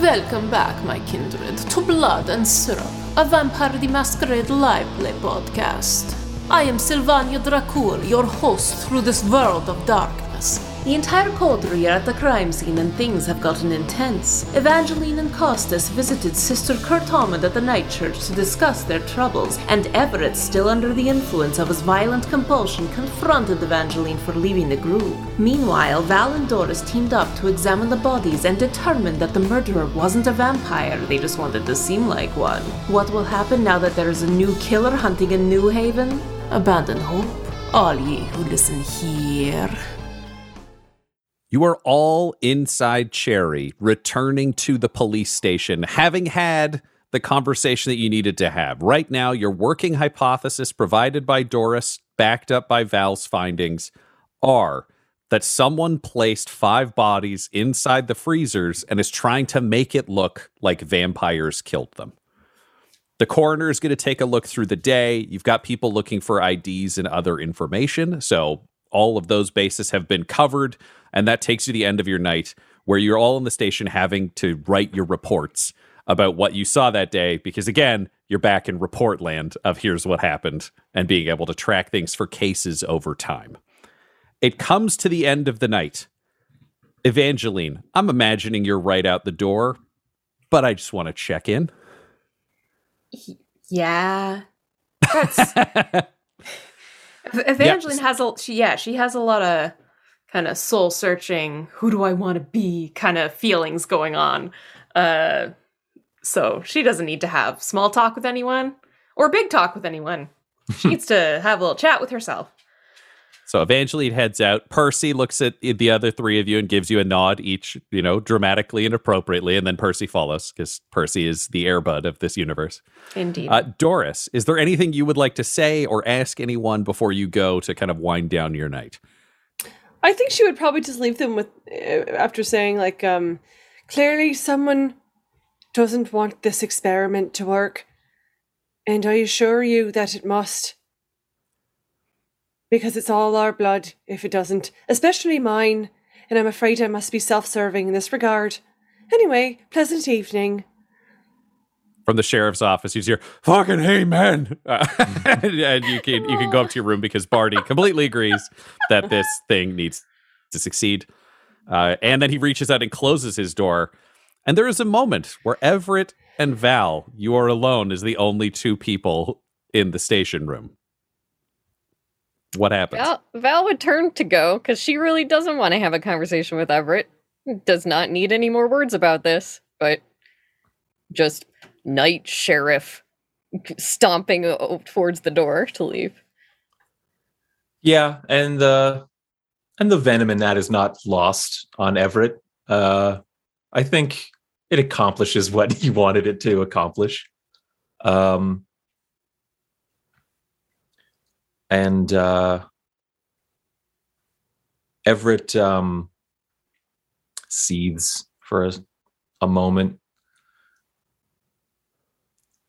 Welcome back, my kindred, to Blood and Syrup, a Vampire the Masquerade live play podcast. I am Sylvania Dracul, your host through this world of darkness. The entire coterie are at the crime scene and things have gotten intense. Evangeline and Costas visited Sister Kurt Homid at the night church to discuss their troubles, and Everett, still under the influence of his violent compulsion, confronted Evangeline for leaving the group. Meanwhile, Val and Doris teamed up to examine the bodies and determined that the murderer wasn't a vampire, they just wanted to seem like one. What will happen now that there is a new killer hunting in New Haven? Abandon hope, all ye who listen here. You are all inside Cherry, returning to the police station, having had the conversation that you needed to have. Right now, your working hypothesis provided by Doris, backed up by Val's findings, are that someone placed five bodies inside the freezers and is trying to make it look like vampires killed them. The coroner is going to take a look through the day. You've got people looking for IDs and other information. So all of those bases have been covered. And that takes you to the end of your night where you're all in the station having to write your reports about what you saw that day. Because again, you're back in report land of here's what happened and being able to track things for cases over time. It comes to the end of the night. Evangeline, I'm imagining you're right out the door, but I just want to check in. Yeah. That's Evangeline Yep. has a she yeah, she has a lot of kind of soul searching, who do I want to be kind of feelings going on. Uh so she doesn't need to have small talk with anyone or big talk with anyone. She needs to have a little chat with herself. So Evangeline heads out. Percy looks at the other three of you and gives you a nod, each, you know, dramatically and appropriately. And then Percy follows because Percy is the airbud of this universe. Indeed. Uh, Doris, is there anything you would like to say or ask anyone before you go to kind of wind down your night? I think she would probably just leave them with uh, after saying like um clearly someone doesn't want this experiment to work and I assure you that it must because it's all our blood if it doesn't especially mine and I'm afraid I must be self-serving in this regard. Anyway pleasant evening From the sheriff's office, you hear "fucking hey man," uh, and you can you can go up to your room because Barty completely agrees that this thing needs to succeed. Uh, and then he reaches out and closes his door. And there is a moment where Everett and Val, you are alone as the only two people in the station room. What happens? Val, Val would turn to go because she really doesn't want to have a conversation with Everett. Does not need any more words about this, but just night sheriff stomping towards the door to leave. Yeah, and the and the venom in that is not lost on Everett. Uh, I think it accomplishes what he wanted it to accomplish. Um, and uh, Everett um, seethes for a, a moment.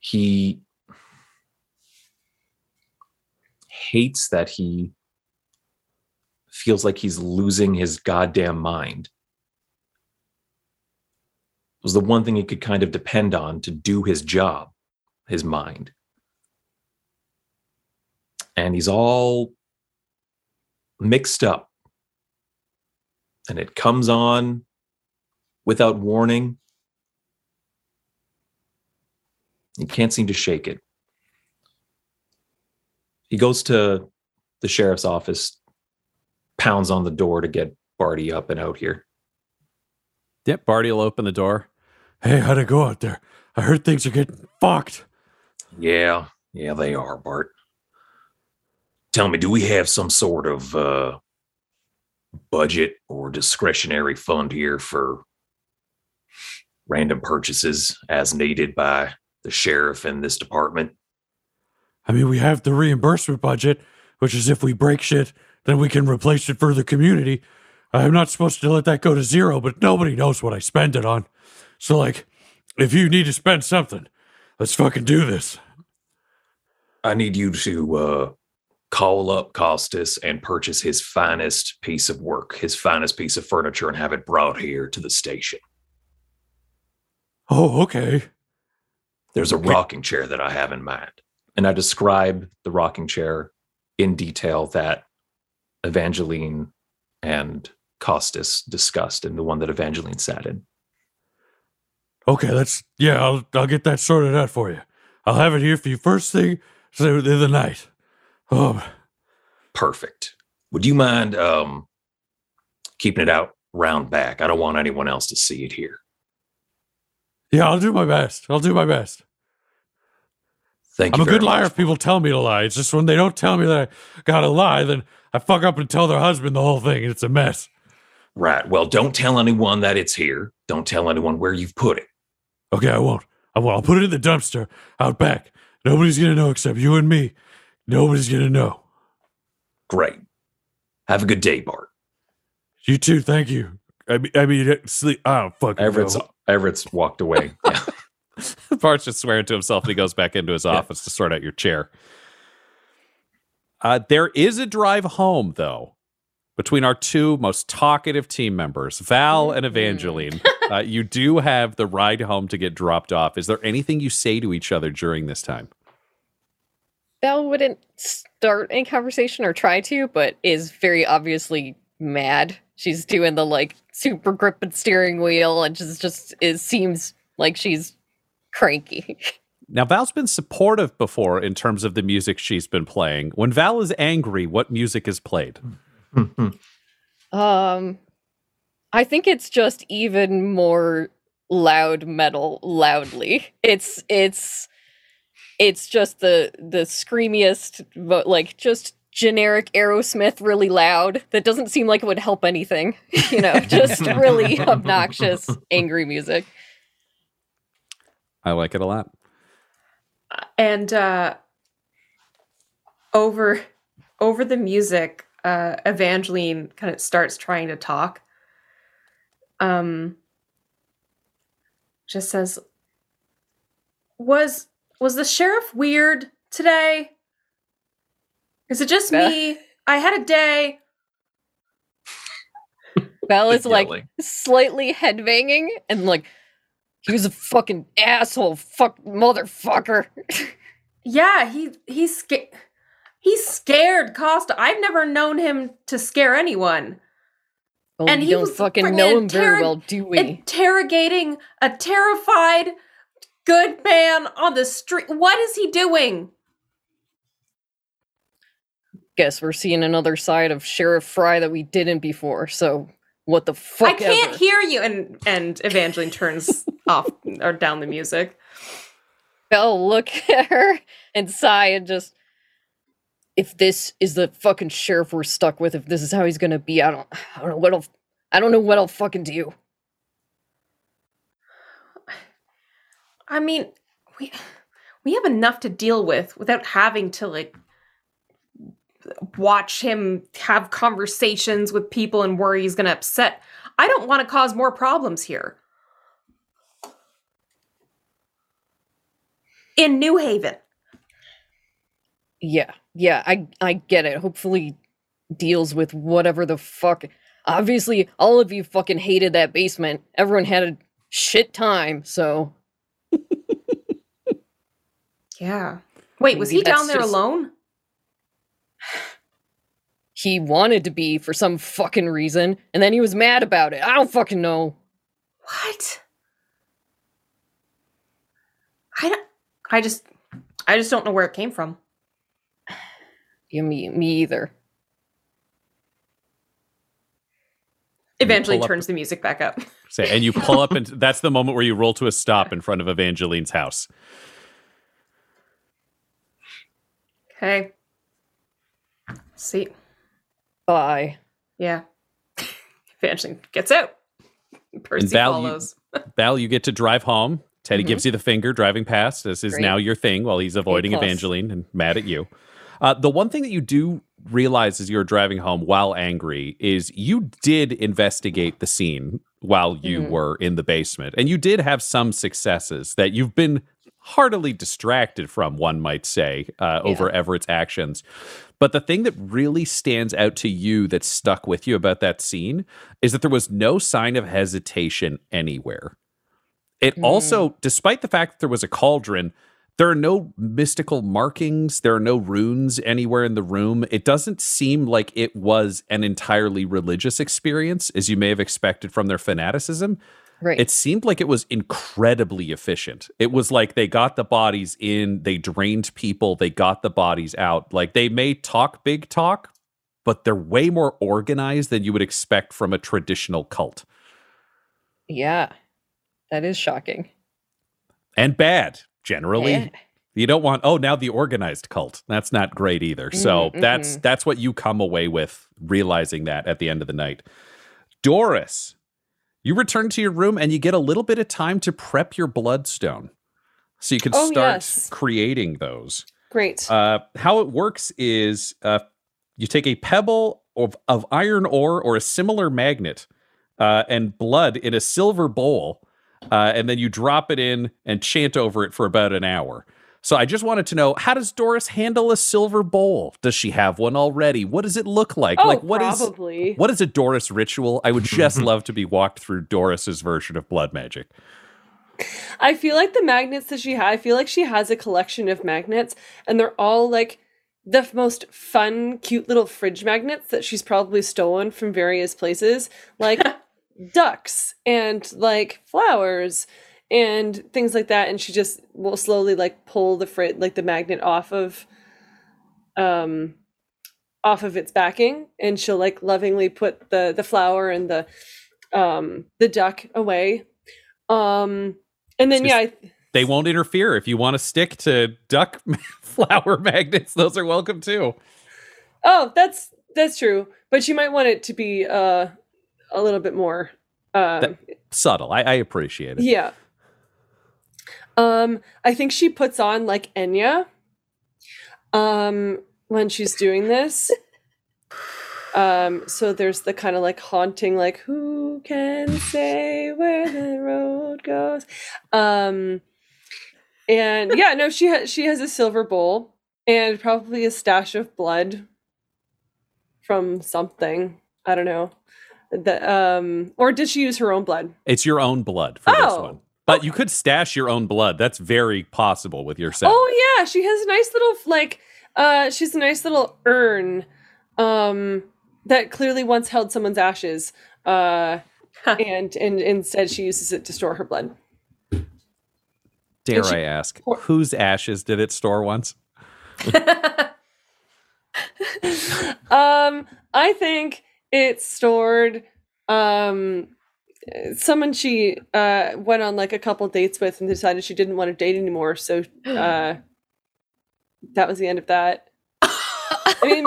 He hates that he feels like he's losing his goddamn mind. It was the one thing he could kind of depend on to do his job, his mind. And he's all mixed up. And it comes on without warning. He can't seem to shake it. he goes to the sheriff's office, pounds on the door to get Barty up and out here. Yep, Barty will open the door. Hey, how'd it go out there? I heard things are getting fucked. Yeah, yeah, they are, Bart. Tell me, do we have some sort of uh, budget or discretionary fund here for random purchases as needed by the sheriff and this department? I mean, we have the reimbursement budget, which is if we break shit, then we can replace it for the community. I'm not supposed to let that go to zero, but nobody knows what I spend it on. So, like, if you need to spend something, let's fucking do this. I need you to uh, call up Costas and purchase his finest piece of work, his finest piece of furniture, and have it brought here to the station. Oh, okay. There's a rocking chair that I have in mind. And I describe the rocking chair in detail that Evangeline and Costas discussed and the one that Evangeline sat in. Okay, let's yeah, I'll I'll get that sorted out for you. I'll have it here for you first thing so the the night. Oh, Perfect. Would you mind um, keeping it out round back? I don't want anyone else to see it here. Yeah, I'll do my best. I'll do my best. Thank you. I'm a good liar much. if people tell me to lie. It's just when they don't tell me that I gotta lie, then I fuck up and tell their husband the whole thing, and it's a mess. Right. Well, don't tell anyone that it's here. Don't tell anyone where you've put it. Okay, I won't. I won't. I'll put it in the dumpster out back. Nobody's gonna know except you and me. Nobody's gonna know. Great. Have a good day, Bart. You too. Thank you. I mean, I mean, sleep. Oh, fuck. Everett's Everett's walked away. Yeah. Bart's just swearing to himself and he goes back into his office to sort out your chair. Uh, there is a drive home, though, between our two most talkative team members, Val and Evangeline. uh, you do have the ride home to get dropped off. Is there anything you say to each other during this time? Val wouldn't start any conversation or try to, but is very obviously mad. She's doing the like super grip and steering wheel and just just it seems like she's cranky. Now, Val's been supportive before in terms of the music she's been playing. When Val is angry, what music is played? Um I think it's just even more loud metal loudly. It's it's it's just the the screamiest vo- like just generic Aerosmith really loud that doesn't seem like it would help anything. You know, just really obnoxious angry music. I like it a lot. and uh over over the music uh evangeline kind of starts trying to talk um just says was was the sheriff weird today is it just Beth? me i had a day Val is like Yelling. slightly headbanging and like he was a fucking asshole, fuck motherfucker. yeah he he's scared he's scared costa i've never known him to scare anyone Oh, And he don't was fucking know him very well, do we? interrogating a terrified good man on the street. What is he doing? Guess we're seeing another side of Sheriff Fry that we didn't before. So what the fuck? I can't ever. hear you. And and Evangeline turns off or down the music. Val look at her and sigh and just. If this is the fucking sheriff we're stuck with, if this is how he's gonna be, I don't, I don't know what I'll, I don't know what I'll fucking do. I mean, we we have enough to deal with without having to like watch him have conversations with people and worry he's going to upset. I don't want to cause more problems here. In New Haven. Yeah, yeah, I I get it. Hopefully deals with whatever the fuck. Obviously, all of you fucking hated that basement. Everyone had a shit time, so Yeah. Wait, was he down there just- alone? He wanted to be for some fucking reason, and then he was mad about it. I don't fucking know. What? I don't, I just I just don't know where it came from. Yeah, me, me either. Eventually pull up- turns the music back up. Say, and you pull up, and that's the moment where you roll to a stop in front of Evangeline's house. Okay. See. Bye. Yeah. Evangeline gets out. Percy Val, you- follows. Val, you get to drive home. Teddy Mhm. gives you the finger driving past. This is Great. now your thing while he's avoiding. Evangeline and mad at you. Uh, the one thing that you do realize as you're driving home while angry is you did investigate the scene while you Mhm. were in the basement, and you did have some successes that you've been heartily distracted from, one might say, uh, over Everett's actions. But the thing that really stands out to you that stuck with you about that scene is that there was no sign of hesitation anywhere. It also, despite the fact that there was a cauldron, there are no mystical markings, there are no runes anywhere in the room. It doesn't seem like it was an entirely religious experience, as you may have expected from their fanaticism. Right. It seemed like it was incredibly efficient. It was like they got the bodies in, they drained people, they got the bodies out. Like they may talk big talk, but they're way more organized than you would expect from a traditional cult. yeah. That is shocking. And bad, generally. Yeah. You don't want oh now the organized cult. That's not great either. So Mm, that's that's what you come away with realizing that at the end of the night. Doris, you return to your room and you get a little bit of time to prep your bloodstone. So you can Oh, start yes. creating those. Great. Uh, how it works is uh, you take a pebble of, of iron ore or a similar magnet uh, and blood in a silver bowl, uh, and then you drop it in and chant over it for about an hour. So I just wanted to know how does Doris handle a silver bowl? Does she have one already? What does it look like? oh, like what is probably. what is a Doris ritual? I would just love to be walked through Doris's version of blood magic. I feel like the magnets that she had, I feel like she has a collection of magnets, and they're all like the f- most fun, cute little fridge magnets that she's probably stolen from various places, like ducks and like flowers and things like that. And she just will slowly like pull the fri- like the magnet off of um off of its backing and she'll like lovingly put the the flower and the um the duck away um and then yeah I, They won't interfere if you want to stick to duck flower magnets. Those are welcome too. oh that's that's true but you might want it to be uh a little bit more uh That- Subtle. I, I appreciate it. yeah um i think she puts on like enya um when she's doing this. Um so there's the kind of like haunting like who can say where the road goes? Um and yeah no she has she has a silver bowl and probably a stash of blood from something. I don't know. The um or did she use her own blood? It's your own blood for this Oh, one. But you could stash your own blood. That's very possible with yourself. Oh yeah, she has a nice little like uh she's a nice little urn um that clearly once held someone's ashes. Uh and and instead she uses it to store her blood. Dare she- I ask, Or- whose ashes did it store once? Um I think it's stored um someone she uh went on like a couple dates with and decided she didn't want to date anymore so uh that was the end of that. I mean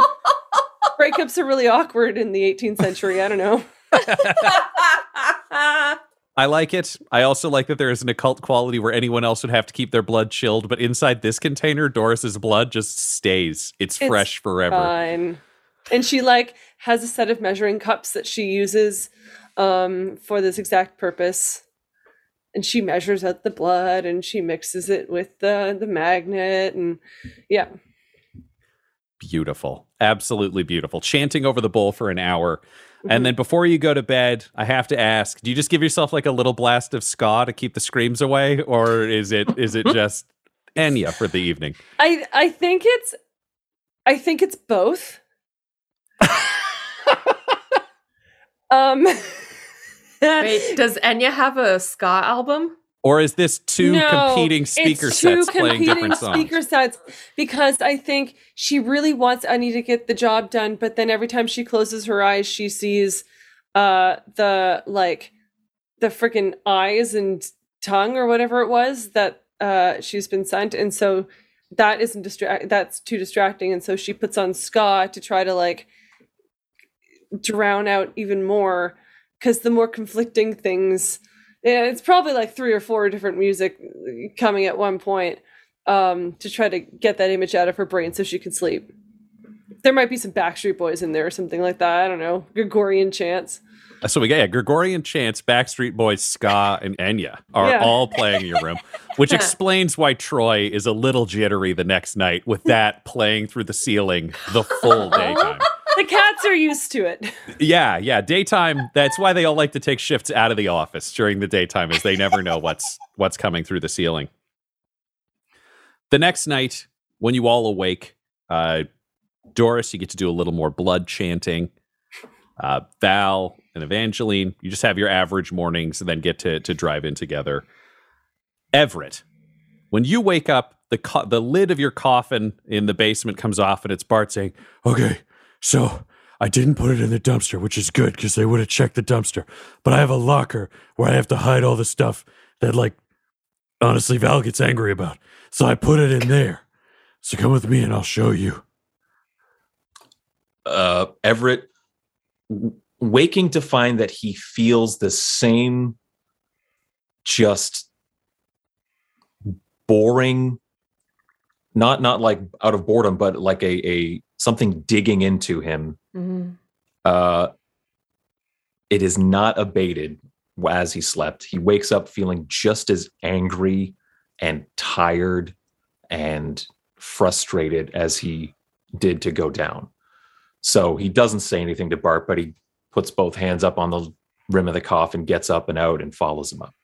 breakups are really awkward in the 18th century, I don't know. I like it. I also like that there is an occult quality where anyone else would have to keep their blood chilled, but inside this container, Doris's blood just stays. It's, It's fresh forever. Fine. And she like has a set of measuring cups that she uses um for this exact purpose. And she measures out the blood and she mixes it with the the magnet and yeah. beautiful. Absolutely beautiful. Chanting over the bowl for an hour. Mm-hmm. And then before you go to bed, I have to ask, do you just give yourself like a little blast of ska to keep the screams away? Or is it is it just Enya for the evening? I I think it's I think it's both. um Wait, does Enya have a ska album? Or is this two No, competing speaker it's two sets playing competing different songs? speaker sets because I think she really wants Enya to get the job done, but then every time she closes her eyes, she sees uh the like the freaking eyes and tongue or whatever it was that uh she's been sent, and so that isn't distract. That's too distracting, and so she puts on ska to try to like drown out even more because the more conflicting things yeah, it's probably like three or four different music coming at one point um, to try to get that image out of her brain so she can sleep. There might be some Backstreet Boys in there or something like that. I don't know. Gregorian chants. So we got yeah, Gregorian chants, Backstreet Boys, ska, and Enya are Yeah. all playing in your room, which explains why Troy is a little jittery the next night with that playing through the ceiling the full daytime. The cats are used to it. Yeah, yeah, daytime. That's why they all like to take shifts out of the office during the daytime, is they never know what's what's coming through the ceiling. The next night, when you all awake, uh, Doris, you get to do a little more blood chanting. Uh, Val and Evangeline, you just have your average mornings and then get to to drive in together. Everett, when you wake up, the co- the lid of your coffin in the basement comes off, and it's Bart saying, Okay, so I didn't put it in the dumpster, which is good because they would have checked the dumpster. But I have a locker where I have to hide all the stuff that, like, honestly, Val gets angry about. So I put it in there. So come with me and I'll show you. uh, Everett waking to find that he feels the same just boring not not like out of boredom but like a a something digging into him uh it is not abated as he slept. He wakes up feeling just as angry and tired and frustrated as he did to go down. So he doesn't say anything to Bart, but he puts both hands up on the rim of the coffin, gets up and out, and follows him up.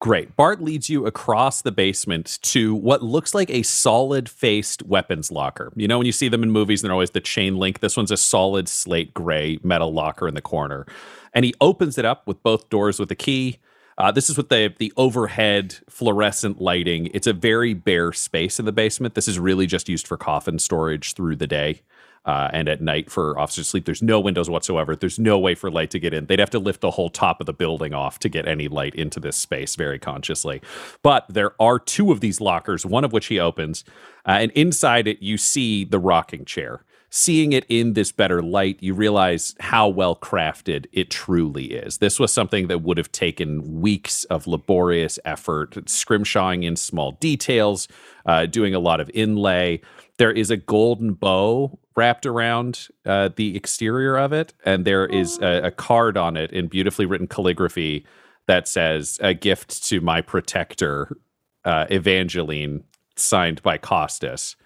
Great. Bart leads you across the basement to what looks like a solid faced weapons locker. You know, when you see them in movies, they're always the chain link. This one's a solid slate gray metal locker in the corner. And he opens it up with both doors with a key. Uh, this is with the the overhead fluorescent lighting. It's a very bare space in the basement. This is really just used for coffin storage through the day. Uh, and at night for officers to sleep, there's no windows whatsoever. There's no way for light to get in. They'd have to lift the whole top of the building off to get any light into this space very consciously. But there are two of these lockers, one of which he opens, uh, and inside it, you see the rocking chair. Seeing it in this better light, you realize how well crafted it truly is. This was something that would have taken weeks of laborious effort, scrimshawing in small details, uh, doing a lot of inlay. There is a golden bow wrapped around uh, the exterior of it, and there is a, a card on it in beautifully written calligraphy that says "A gift to my protector, uh, Evangeline," signed by Costas.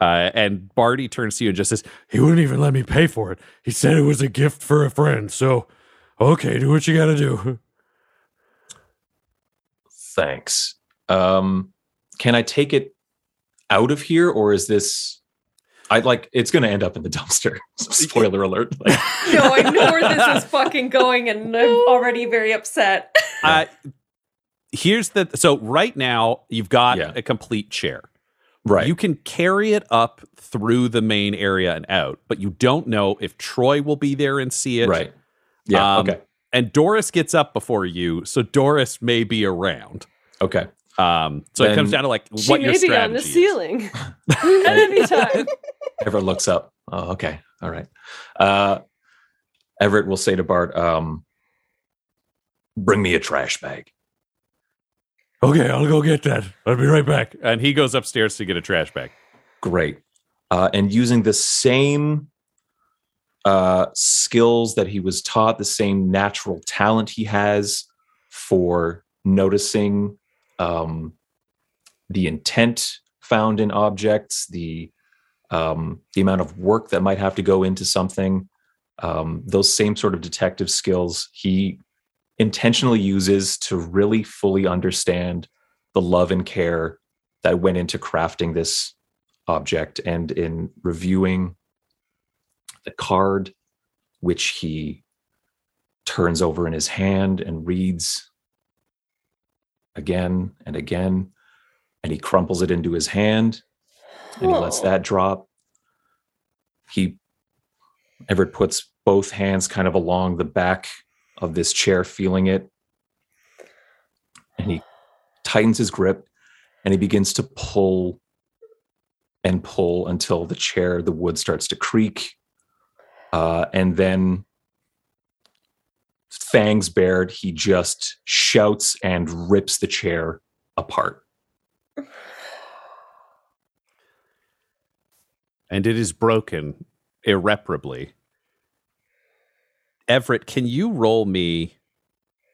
Uh, and Barty turns to you and just says, He wouldn't even let me pay for it. He said it was a gift for a friend. So, okay, do what you got to do. Thanks. Um, can I take it out of here, or is this? I like it's going to end up in the dumpster. Spoiler alert! Like, No, I know where this is fucking going, and I'm already very upset. uh, "Here's the so right now you've got Yeah. a complete chair. right. You can carry it up through the main area and out, but you don't know if Troy will be there and see it. right. Yeah. Um, okay. And Doris gets up before you, so Doris may be around. Okay. Um, so it comes down to like She what your may be on the is. ceiling at any time. Everett looks up. Oh, okay. All right. Uh, Everett will say to Bart, um, "Bring me a trash bag." Okay, I'll go get that. I'll be right back. And he goes upstairs to get a trash bag. Great. Uh, and using the same uh, skills that he was taught, the same natural talent he has for noticing um, the intent found in objects, the um, the amount of work that might have to go into something, um, those same sort of detective skills he intentionally uses to really fully understand the love and care that went into crafting this object and in reviewing the card which he turns over in his hand and reads again and again. And he crumples it into his hand and he lets that drop. He, Everett puts both hands kind of along the back of this chair, feeling it. And he tightens his grip and he begins to pull and pull until the chair, the wood starts to creak. Uh, and then, fangs bared, he just shouts and rips the chair apart. and it is broken irreparably. Everett, can you roll me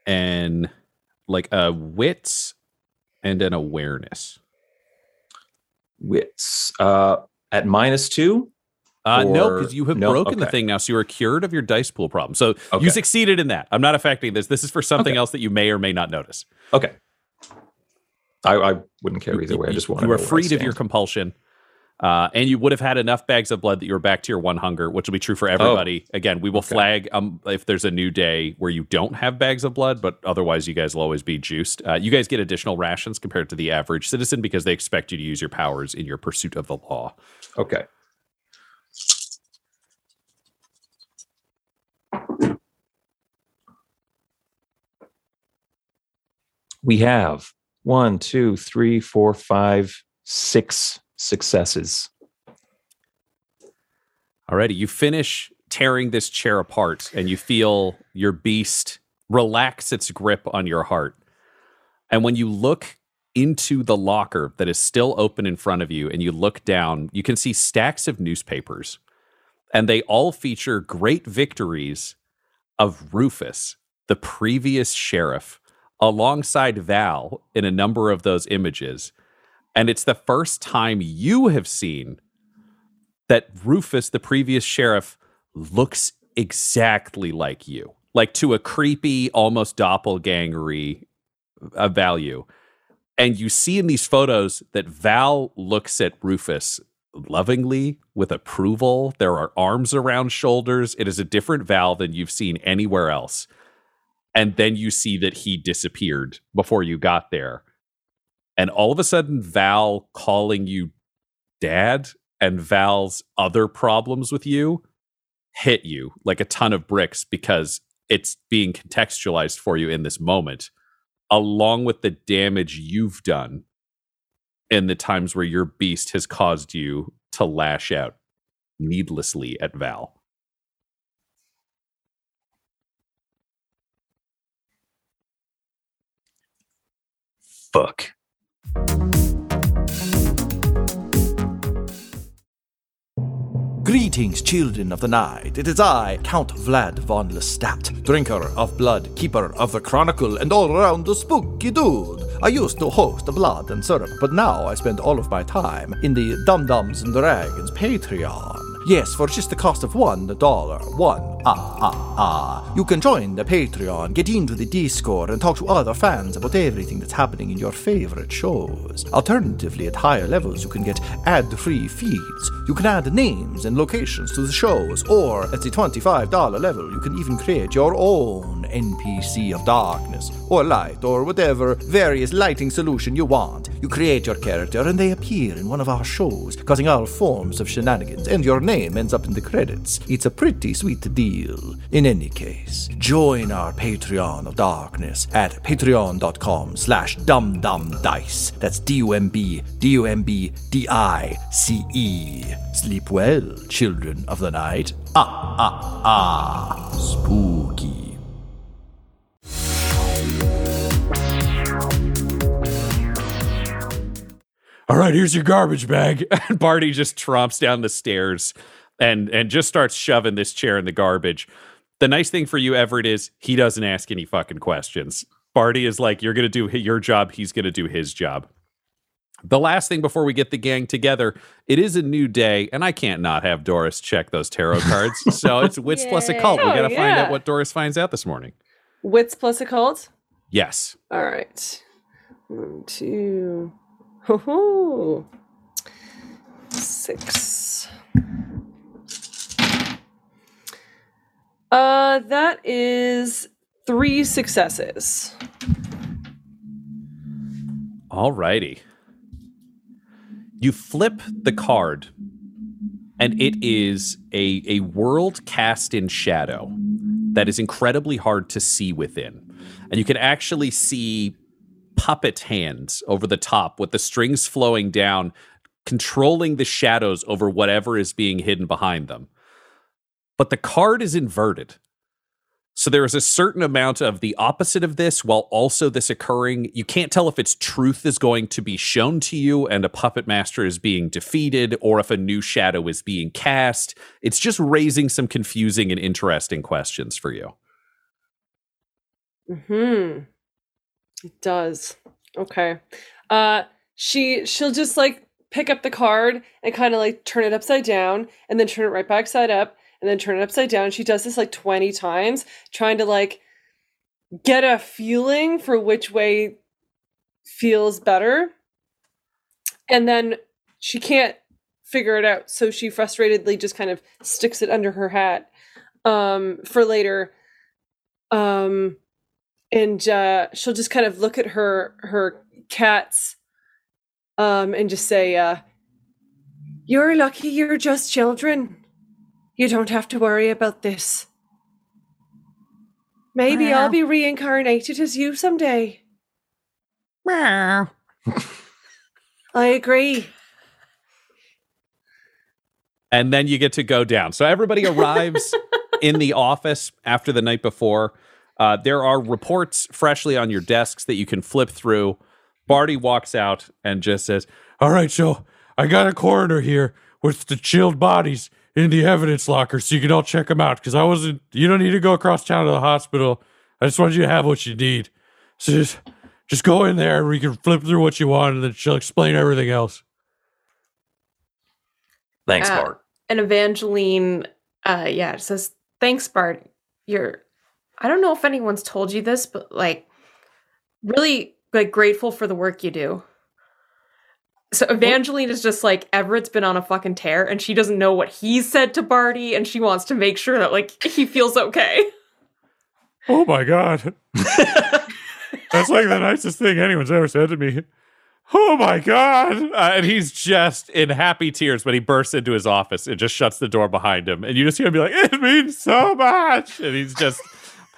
an like a wits and an awareness? Wits uh, at minus two. Uh, no, because you have no? broken the thing now, so you are cured of your dice pool problem. So Okay. you succeeded in that. I'm not affecting this. This is for something Okay. else that you may or may not notice. Okay. I, I wouldn't care either way. I just want you to were freed of your compulsion, uh, and you would have had enough bags of blood that you were back to your one hunger, which will be true for everybody. Again, we will Oh. Okay. flag um, if there's a new day where you don't have bags of blood, but otherwise you guys will always be juiced. Uh, you guys get additional rations compared to the average citizen because they expect you to use your powers in your pursuit of the law. Okay. We have one, two, three, four, five, six successes. Alrighty, you finish tearing this chair apart and you feel your beast relax its grip on your heart. And when you look into the locker that is still open in front of you and you look down, you can see stacks of newspapers. And they all feature great victories of Rufus, the previous sheriff, alongside Val in a number of those images. And it's the first time you have seen that Rufus, the previous sheriff, looks exactly like you, like to a creepy, almost doppelgangery uh, value. And you see in these photos that Val looks at Rufus lovingly with approval. There are arms around shoulders. It is a different Val than you've seen anywhere else. And then you see that he disappeared before you got there. And all of a sudden, Val calling you dad and Val's other problems with you hit you like a ton of bricks because it's being contextualized for you in this moment, along with the damage you've done in the times where your beast has caused you to lash out needlessly at Val. Fuck. Greetings, children of the night. It is I, Count Vlad von Lestat, drinker of blood, keeper of the chronicle, and all around the spooky dude. I used to host the Blood and Syrup, but now I spend all of my time in the Dumb-Dumbs and Dragons Patreon. Yes, for just the cost of one dollar. One. Ah, ah, ah. You can join the Patreon, get into the Discord, and talk to other fans about everything that's happening in your favorite shows. Alternatively, at higher levels, you can get ad free feeds. You can add names and locations to the shows, or at the $25 level, you can even create your own NPC of darkness, or light, or whatever various lighting solution you want. You create your character, and they appear in one of our shows, causing all forms of shenanigans, and your name ends up in the credits. It's a pretty sweet deal. In any case, join our Patreon of darkness at patreon.com slash dumbdumbdice. That's D-U-M-B, D-U-M-B, D-I-C-E. Sleep well, children of the night. Ah, ah, ah. Spooky. All right, here's your garbage bag. and Barty just tromps down the stairs and and just starts shoving this chair in the garbage. The nice thing for you, Everett, is he doesn't ask any fucking questions. Barty is like, you're gonna do your job, he's gonna do his job. The last thing before we get the gang together, it is a new day, and I can't not have Doris check those tarot cards. so it's wits plus Yay. occult. We Oh, gotta find yeah. out what Doris finds out this morning. Wits plus occult. Yes. All right. One, two. Ho. Six. Uh, that is three successes. Alrighty. You flip the card, and it is a, a world cast in shadow that is incredibly hard to see within. And you can actually see puppet hands over the top with the strings flowing down, controlling the shadows over whatever is being hidden behind them. But the card is inverted. So there is a certain amount of the opposite of this while also this occurring. You can't tell if its truth is going to be shown to you and a puppet master is being defeated or if a new shadow is being cast. It's just raising some confusing and interesting questions for you. Hmm. It does. Okay. Uh she she'll just like pick up the card and kind of like turn it upside down and then turn it right back side up and then turn it upside down. She does this like 20 times trying to like get a feeling for which way feels better. And then she can't figure it out, so she frustratedly just kind of sticks it under her hat um for later. Um and uh, she'll just kind of look at her her cats um, and just say, uh, "You're lucky. You're just children. You don't have to worry about this. Maybe I'll be reincarnated as you someday." wow. I agree. and then you get to go down. So everybody arrives in the office after the night before. Uh, there are reports freshly on your desks that you can flip through. Barty walks out and just says, All right, so I got a coroner here with the chilled bodies in the evidence locker so you can all check them out because I wasn't, you don't need to go across town to the hospital. I just want you to have what you need. So just, just go in there and we can flip through what you want and then she'll explain everything else. Thanks, Uh, Bart. And Evangeline, uh, yeah, it says, "Thanks, Bart. You're, I don't know if anyone's told you this, but like, really like grateful for the work you do." So Evangeline is just like Everett's been on a fucking tear, and she doesn't know what he said to Barty, and she wants to make sure that like he feels okay. Oh my God. That's like the nicest thing anyone's ever said to me. Oh my God. uh, and he's just in happy tears when he bursts into his office and just shuts the door behind him. And you just hear him be like, It means so much. And he's just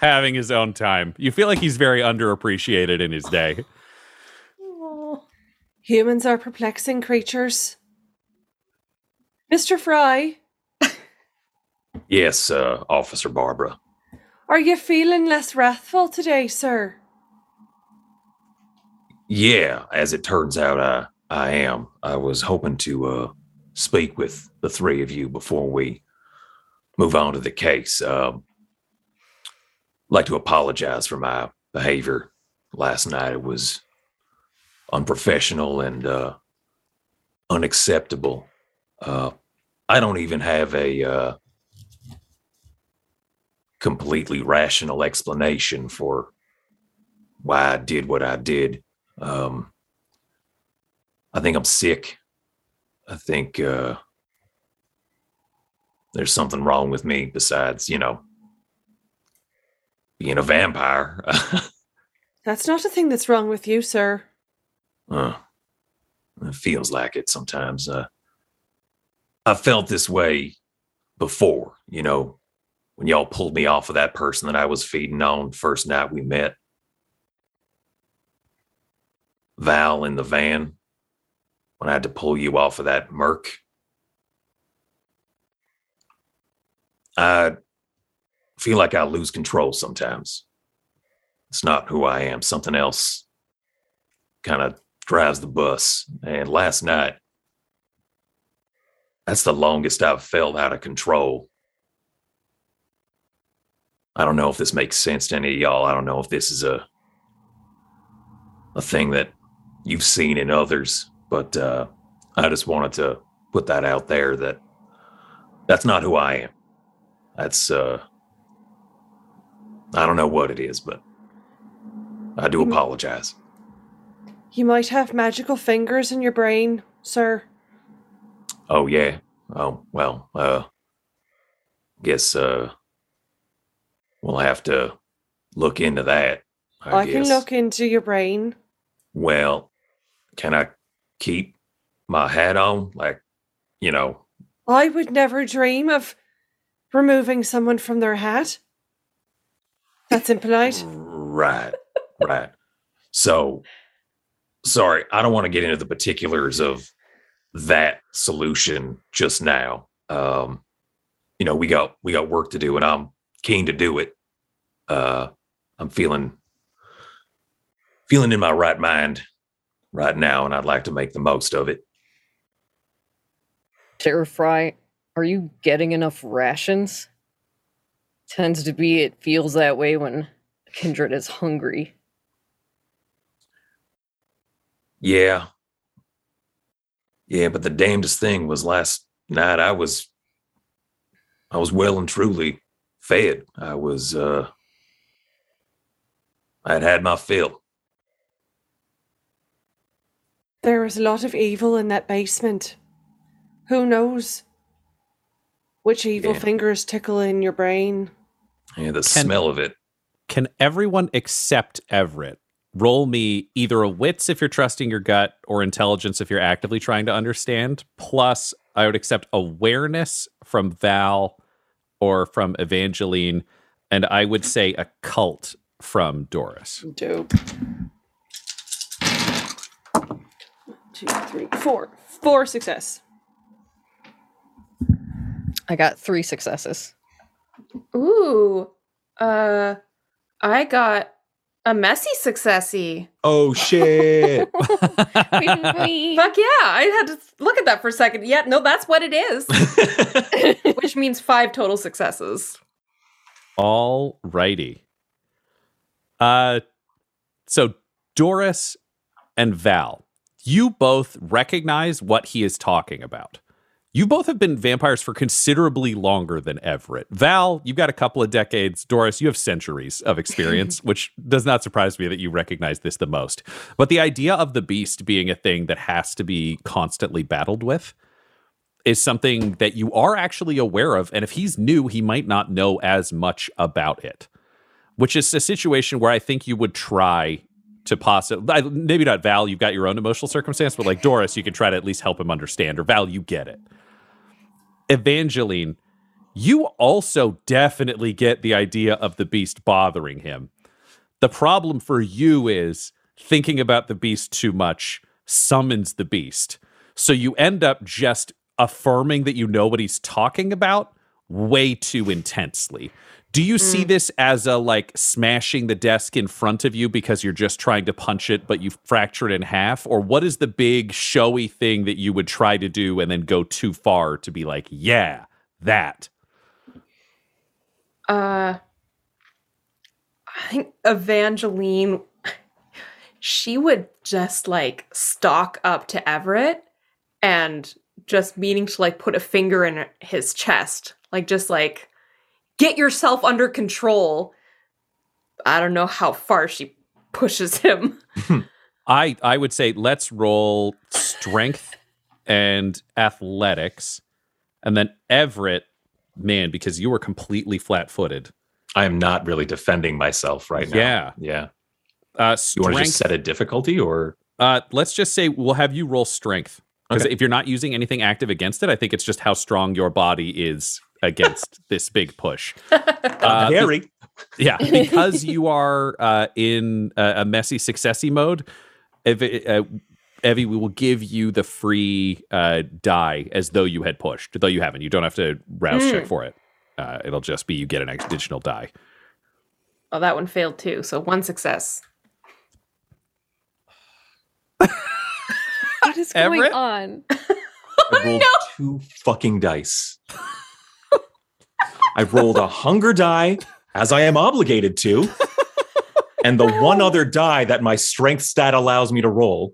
having his own time. You feel like he's very underappreciated in his day. Humans are perplexing creatures. Mr. Fry, Yes, uh, Officer Barbara. are you feeling less wrathful today, sir? Yeah, as it turns out, I I am. I was hoping to uh, speak with the three of you before we move on to the case. Um, like to apologize for my behavior last night. It was unprofessional and uh, unacceptable. Uh, I don't even have a uh, completely rational explanation for why I did what I did. Um, I think I'm sick. I think uh, there's something wrong with me besides, you know, being a vampire. That's not a thing that's wrong with you, sir. Uh, it feels like it sometimes. Uh, I felt this way before, you know, when y'all pulled me off of that person that I was feeding on first night we met. Val in the van, when I had to pull you off of that Merc. I feel like I lose control sometimes. It's not who I am, something else kind of drives the bus. And last night, that's the longest I've felt out of control. I don't know if this makes sense to any of y'all. I don't know if this is a a thing that you've seen in others, but uh, I just wanted to put that out there that that's not who I am. That's uh, I don't know what it is, but I do apologize. You might have magical fingers in your brain, sir. Oh yeah. Oh well. Uh, guess uh, we'll have to look into that. I, I, can look into your brain. Well, can I keep my hat on? Like, you know, I would never dream of removing someone from their hat. That's impolite. right, right. So, sorry, I don't want to get into the particulars of that solution just now. Um, you know, we got we got work to do, and I'm keen to do it. Uh, I'm feeling feeling in my right mind right now, and I'd like to make the most of it. Sheriff Fry, are you getting enough rations? Tends to be, it feels that way when Kindred is hungry. Yeah. Yeah, but the damnedest thing was last night I was I was well and truly fed. I was uh I had had my fill. There is a lot of evil in that basement. Who knows which evil Yeah. fingers tickle in your brain? Yeah, the Can- smell of it. Can everyone except Everett roll me either a wits if you're trusting your gut or intelligence if you're actively trying to understand? Plus, I would accept awareness from Val or from Evangeline, and I would say a cult from Doris. Dope. Two, three, four. Four success. I got three successes. Ooh. Uh I got a messy successy. Oh shit. Fuck yeah. I had to look at that for a second. Yeah, no, that's what it is. Which means five total successes. All righty. Uh, so Doris and Val, you both recognize what he is talking about. You both have been vampires for considerably longer than Everett. Val, you've got a couple of decades. Doris, you have centuries of experience, which does not surprise me that you recognize this the most. But the idea of the beast being a thing that has to be constantly battled with is something that you are actually aware of. And if he's new, he might not know as much about it, which is a situation where I think you would try to possibly, maybe not Val, you've got your own emotional circumstance, but like Doris, you can try to at least help him understand, or Val, you get it. Evangeline, you also definitely get the idea of the beast bothering him. The problem for you is thinking about the beast too much summons the beast. So you end up just affirming that you know what he's talking about way too intensely. Do you see this as a like smashing the desk in front of you because you're just trying to punch it, but you fracture it in half? Or what is the big showy thing that you would try to do and then go too far to be like, yeah, that? Uh I think Evangeline she would just like stalk up to Everett and just meaning to like put a finger in his chest, like just like get yourself under control. I don't know how far she pushes him. I I would say let's roll strength and athletics, and then Everett, man, because you were completely flat-footed. I am not really defending myself right now. Yeah. Yeah. Uh, You want to just set a difficulty or Uh, let's just say we'll have you roll strength because Okay. if you're not using anything active against it, I think it's just how strong your body is against this big push. Uh, be- Harry? yeah, because you are uh, in a, a messy successy mode. If it, uh, Evie, we will give you the free uh, die as though you had pushed, though you haven't. You don't have to rouse check Hmm. for it. Uh, it'll just be you get an additional die. Oh, that one failed too. So one success. What is going Everett? on? I rolled two fucking dice. I rolled a hunger die, as I am obligated to, and the one other die that my strength stat allows me to roll.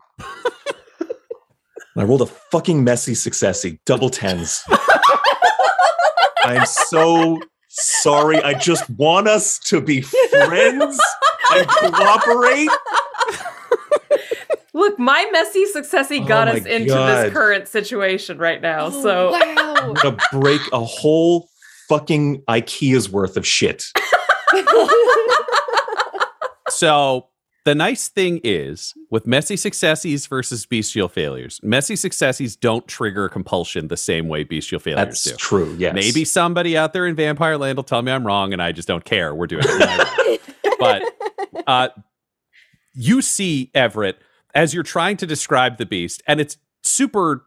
I rolled a fucking messy successy, double tens. I'm so sorry. I just want us to be friends and cooperate. Look, my messy successy oh got Oh us into God. this current situation right now. Oh, so wow. I'm gonna break a whole fucking IKEA's worth of shit. So The nice thing is with messy successes versus bestial failures, messy successes don't trigger compulsion the same way bestial failures do. That's do. true. Yes. Maybe somebody out there in Vampire Land will tell me I'm wrong and I just don't care. We're doing it. anyway. but uh, you see Everett as you're trying to describe the beast, and it's super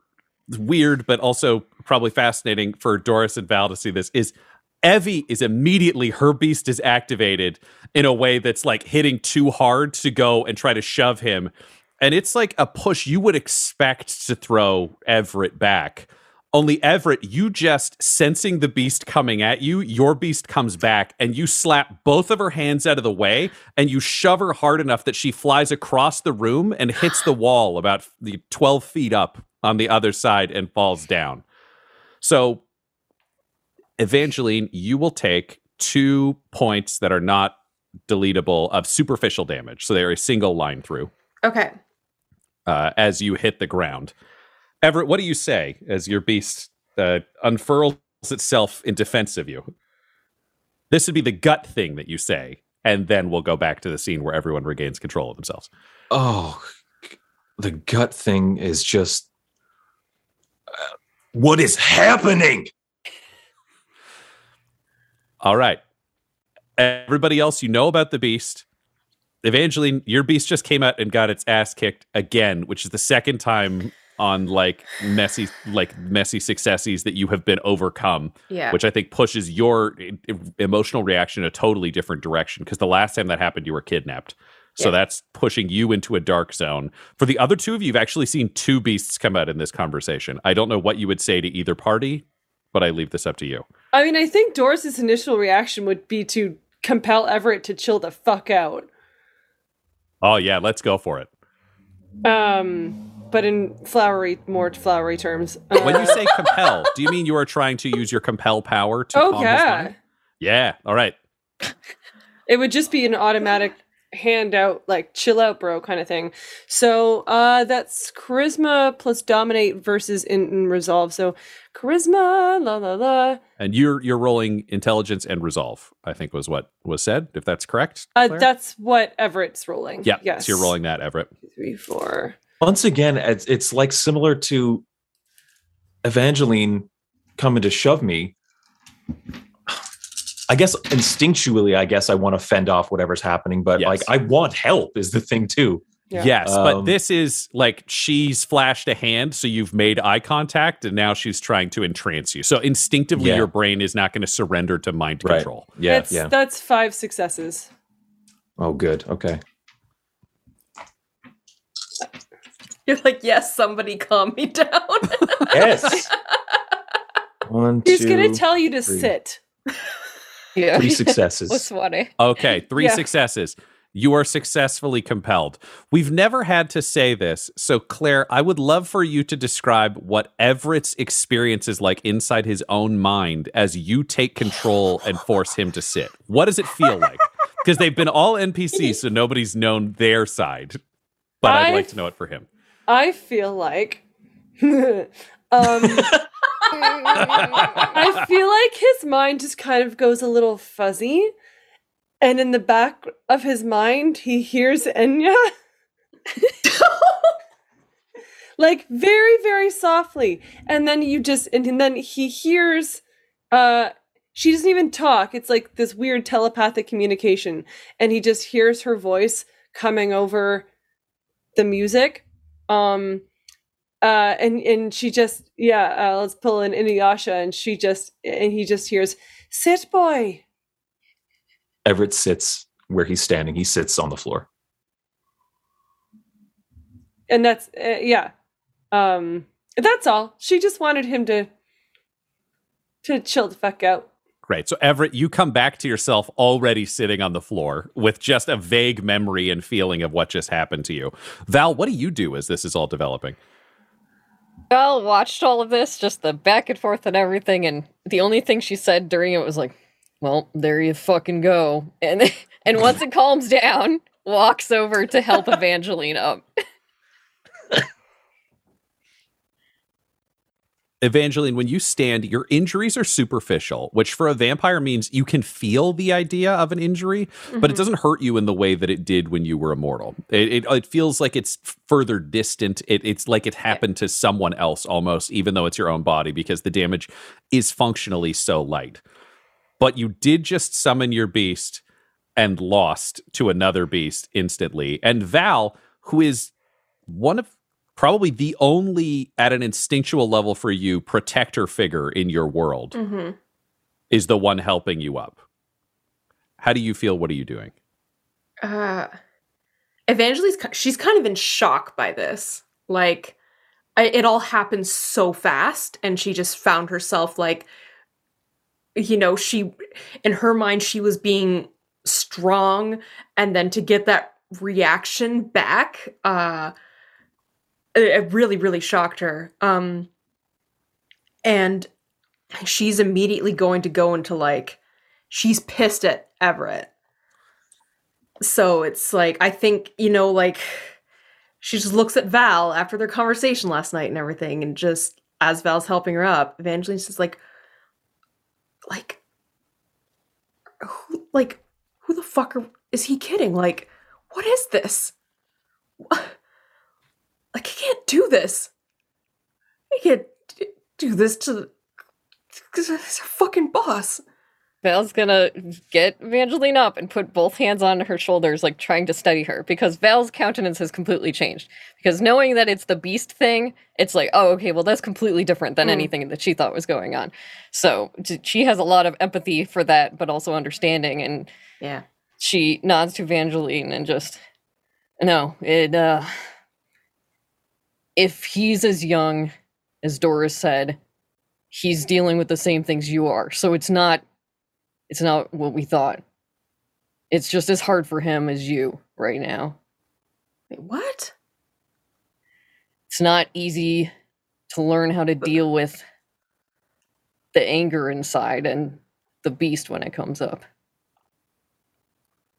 weird, but also probably fascinating for Doris and Val to see this. Is Evie is immediately her beast is activated in a way that's like hitting too hard to go and try to shove him. And it's like a push you would expect to throw Everett back. Only Everett, you just sensing the beast coming at you, your beast comes back and you slap both of her hands out of the way and you shove her hard enough that she flies across the room and hits the wall about the 12 feet up on the other side and falls down. So, Evangeline, you will take two points that are not deletable of superficial damage. So they're a single line through Okay. uh, as you hit the ground. Everett, what do you say as your beast uh, unfurls itself in defense of you? This would be the gut thing that you say, and then we'll go back to the scene where everyone regains control of themselves. Oh, the gut thing is just. Uh, what is happening? All right. Everybody else, you know about the beast. Evangeline, your beast just came out and got its ass kicked again, which is the second time on like messy, like messy successes that you have been overcome. Yeah. which I think pushes your e- e- emotional reaction in a totally different direction. Because the last time that happened, you were kidnapped. So Yeah. that's pushing you into a dark zone. For the other two of you, you've actually seen two beasts come out in this conversation. I don't know what you would say to either party, but I leave this up to you. I mean, I think Doris's initial reaction would be to compel Everett to chill the fuck out. Oh, yeah, let's go for it. Um, but in flowery, more flowery terms. Uh, When you say compel, do you mean you are trying to use your compel power to oh calm his yeah, mind? Yeah. All right. it would just be an automatic handout, like chill out, bro, kind of thing. So uh, that's charisma plus dominate versus in, in resolve. So charisma, la la la. And you're you're rolling intelligence and resolve. I think was what was said. If that's correct. Uh, that's what Everett's rolling. yeah. Yes. So you're rolling that, Everett. three, four. Once again, it's, it's like similar to Evangeline coming to shove me. I guess instinctually, I guess I want to fend off whatever's happening, but Yes. like I want help is the thing too. Yeah. Yes, but Um, this is like she's flashed a hand, so you've made eye contact, and now she's trying to entrance you. So instinctively, Yeah. your brain is not going to surrender to mind Right. control. Yeah, That's, yeah. That's five successes. Oh, good. Okay. You're like, yes, somebody calm me down. Yes. One, He's gonna tell you to three. sit. Yeah. three successes. Okay, three Yeah. successes. You are successfully compelled. We've never had to say this. So, Clare, I would love for you to describe what Everett's experience is like inside his own mind as you take control and force him to sit. What does it feel like? Because they've been all NPCs, so nobody's known their side. But I'd like to know it for him. I feel like. um, I feel like his mind just kind of goes a little fuzzy. And in the back of his mind, he hears Enya. like very, very softly. And then you just, and then he hears, uh, she doesn't even talk. It's like this weird telepathic communication. And he just hears her voice coming over the music. Um, uh, and and she just yeah, uh, let's pull in Inuyasha, and she just and he just hears sit boy. Everett sits where he's standing. He sits on the floor. and that's uh, yeah um that's all she just wanted him to to chill the fuck out Great. So, Everett, you come back to yourself already sitting on the floor with just a vague memory and feeling of what just happened to you. Val, what do you do as this is all developing? Val watched all of this, just the back and forth and everything, and the only thing she said during it was like, "Well, there you fucking go." And and once it calms down, walks over to help Evangeline up. Evangeline, when you stand, your injuries are superficial, which for a vampire means you can feel the idea of an injury, but it Mhm. doesn't hurt you in the way that it did when you were immortal. It, it, it feels like it's further distant. It, it's like it happened to someone else almost, even though it's your own body, because the damage is functionally so light. But you did just summon your beast and lost to another beast instantly. And Val, who is one of probably the only at an instinctual level for you protector figure in your world Mm-hmm. is the one helping you up. How do you feel? What are you doing? Uh, Evangeline's she's kind of in shock by this. Like, it all happened so fast, and she just found herself like, you know, she in her mind she was being strong, and then to get that reaction back, uh, it, really, really shocked her. Um, and she's immediately going to go into like, she's pissed at Everett so it's like I think you know like she just looks at Val after their conversation last night and everything, and just as Val's helping her up, Evangeline's just like, like, who, like, who the fuck are, is he kidding? Like, what is this? Like, I can't do this. I can't do this to the. Because he's a fucking boss. Val's gonna get Evangeline up and put both hands on her shoulders, like trying to steady her, because Val's countenance has completely changed. Because knowing that it's the beast thing, it's like, oh, okay, well, that's completely different than Mm. anything that she thought was going on. So t- she has a lot of empathy for that, but also understanding. And Yeah. she nods to Evangeline and just, no, it, uh, if he's as young as Doris said, he's dealing with the same things you are. So it's not it's not what we thought. It's just as hard for him as you right now. Wait, what? It's not easy to learn how to deal with the anger inside and the beast when it comes up.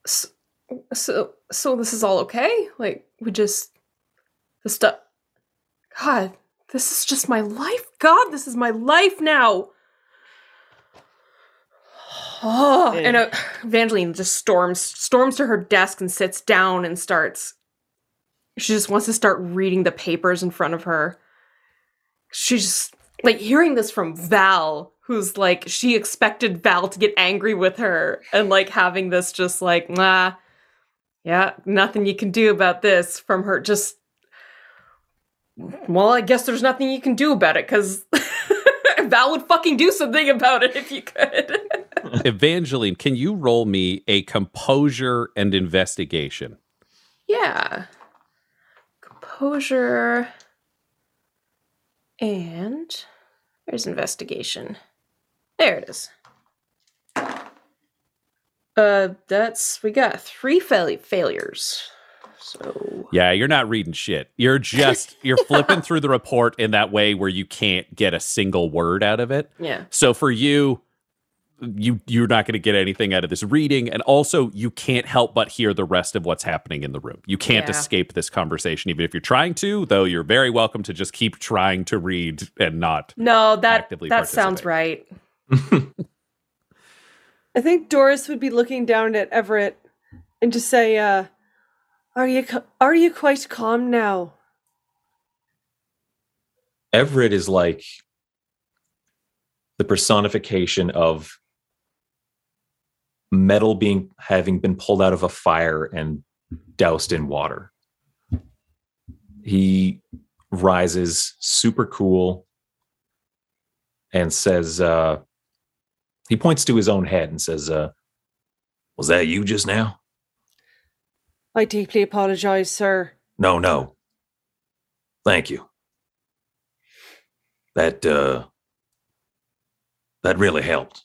So, so, so this is all okay? Like, we just. The stuff. God, this is just my life. God, this is my life now. Oh, and uh, Evangeline just storms storms to her desk and sits down and starts. She just wants to start reading the papers in front of her. She's just like hearing this from Val, who's like she expected Val to get angry with her, and like having this just like nah, yeah, nothing you can do about this from her. Just well, I guess there's nothing you can do about it because Val would fucking do something about it if you could. Evangeline, can you roll me a composure and investigation? Yeah. Composure. And there's investigation. There it is. Uh, that's we got three fail- failures. So Yeah, you're not reading shit. You're just you're flipping through the report in that way where you can't get a single word out of it. yeah, So for you, you you're not going to get anything out of this reading, and also you can't help but hear the rest of what's happening in the room. You can't Yeah. escape this conversation, even if you're trying to. Though you're very welcome to just keep trying to read and not. no, that Actively that sounds right. I think Doris would be looking down at Everett and just say, uh, "Are you are you quite calm now?" Everett is like the personification of metal being having been pulled out of a fire and doused in water. He rises super cool and says uh he points to his own head and says uh was that you just now? I deeply apologize, sir. No, no. Thank you. That uh that really helped.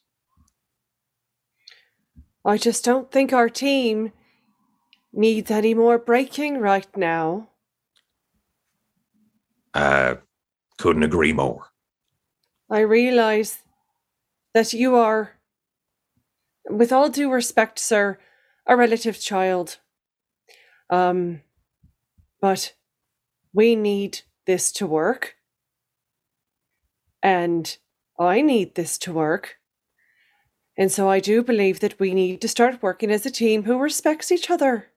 I just don't think our team needs any more breaking right now. I couldn't agree more. I realize that you are, with all due respect, sir, a relative child. Um, but we need this to work. And I need this to work. And so I do believe that we need to start working as a team who respects each other.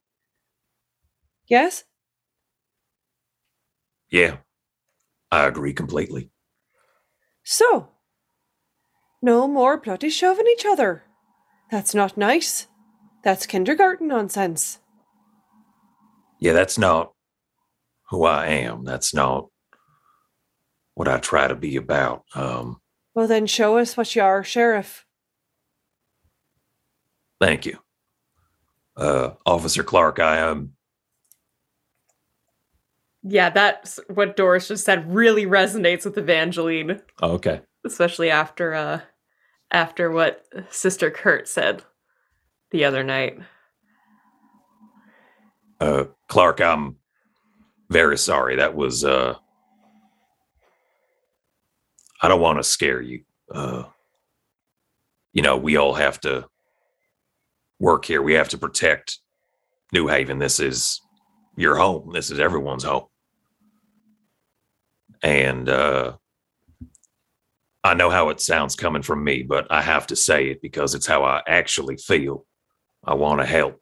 Yes? Yeah, I agree completely. So, no more bloody shoving each other. That's not nice. That's kindergarten nonsense. Yeah, that's not who I am. That's not what I try to be about. Um, Well, then show us what you are, Sheriff. thank you. Uh, Officer Clark, I am. Yeah, that's what Doris just said really resonates with Evangeline, Oh, okay. especially after uh after what Sister Kurt said the other night. Uh, Clark, I'm very sorry. That was. Uh, I don't want to scare you. Uh, you know, we all have to work here. We have to protect New Haven. This is your home. This is everyone's home. And uh, I know how it sounds coming from me, but I have to say it because it's how I actually feel. I want to help.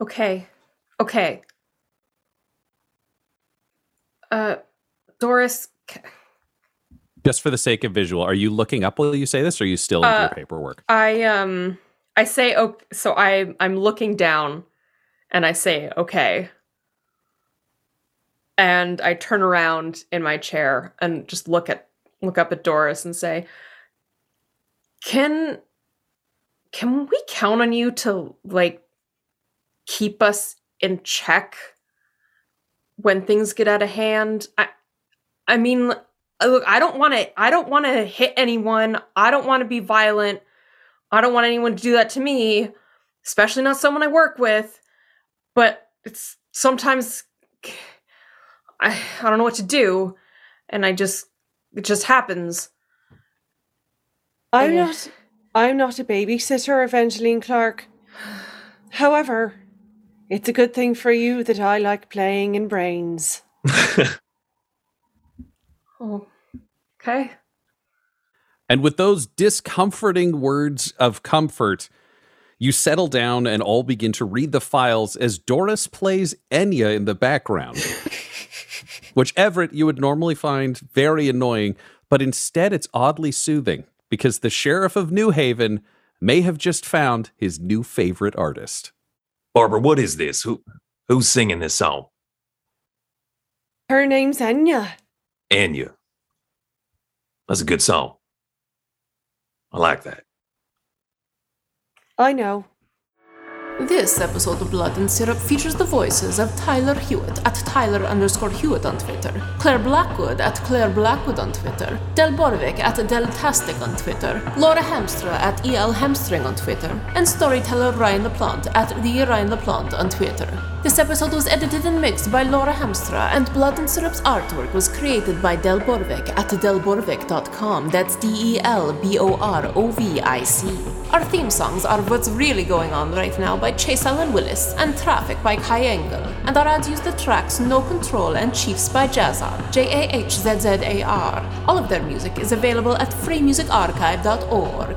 Okay. Okay. Uh Doris Just for the sake of visual, are you looking up while you say this, or are you still in Uh, your paperwork? I um I say oh so I I'm looking down and I say okay. And I turn around in my chair and just look at look up at Doris and say Can can we count on you to like keep us in check when things get out of hand? I I mean look, I don't want to I don't want to hit anyone. I don't want to be violent. I don't want anyone to do that to me, especially not someone I work with. But it's sometimes I I don't know what to do, and I just it just happens. I'm not I'm not a babysitter, Evangeline Clark. However, it's a good thing for you that I like playing in brains. Oh, okay. And with those discomforting words of comfort, you settle down and all begin to read the files as Doris plays Enya in the background, which Everett you would normally find very annoying, but instead it's oddly soothing because the sheriff of New Haven may have just found his new favorite artist. Barbara, what is this? Who who's singing this song? Her name's Enya. Anya. That's a good song. I like that. I know. This episode of Blood and Syrup features the voices of Tyler Hewitt at Tyler underscore Hewitt on Twitter, Clare Blackwood at Clare Blackwood on Twitter, Del Borovic at Deltastic on Twitter, Laura Hamstra at EL Hamstring on Twitter, and storyteller Ryan LaPlante at the Ryan LaPlante on Twitter. This episode was edited and mixed by Laura Hamstra, and Blood and Syrup's artwork was created by Del Borovic at delborovic.com. That's D E L B O R O V I C. Our theme songs are What's Really Going On Right Now by Chase Allen Willis and Traffic by Kai Engel. And our ads use the tracks No Control and Chiefs by Jahzzar, J A H Z Z A R. All of their music is available at freemusicarchive.org.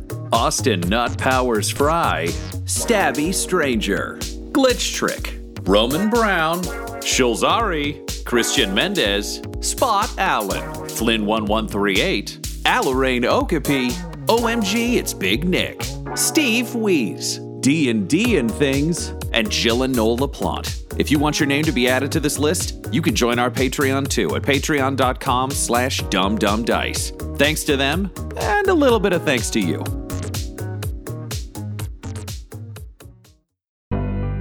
Austin Nut Powers Fry, Stabby Stranger, Glitch Trick, Roman Brown, Shulzari, Christian Mendez, Spot Allen, Flynn1138, Alarain Okapi, OMG, it's Big Nick, Steve Wees, D&D and Things, and Jill and Noel LaPlante. If you want your name to be added to this list, you can join our Patreon too at patreon.com slash dumbdumbdice. Thanks to them, and a little bit of thanks to you.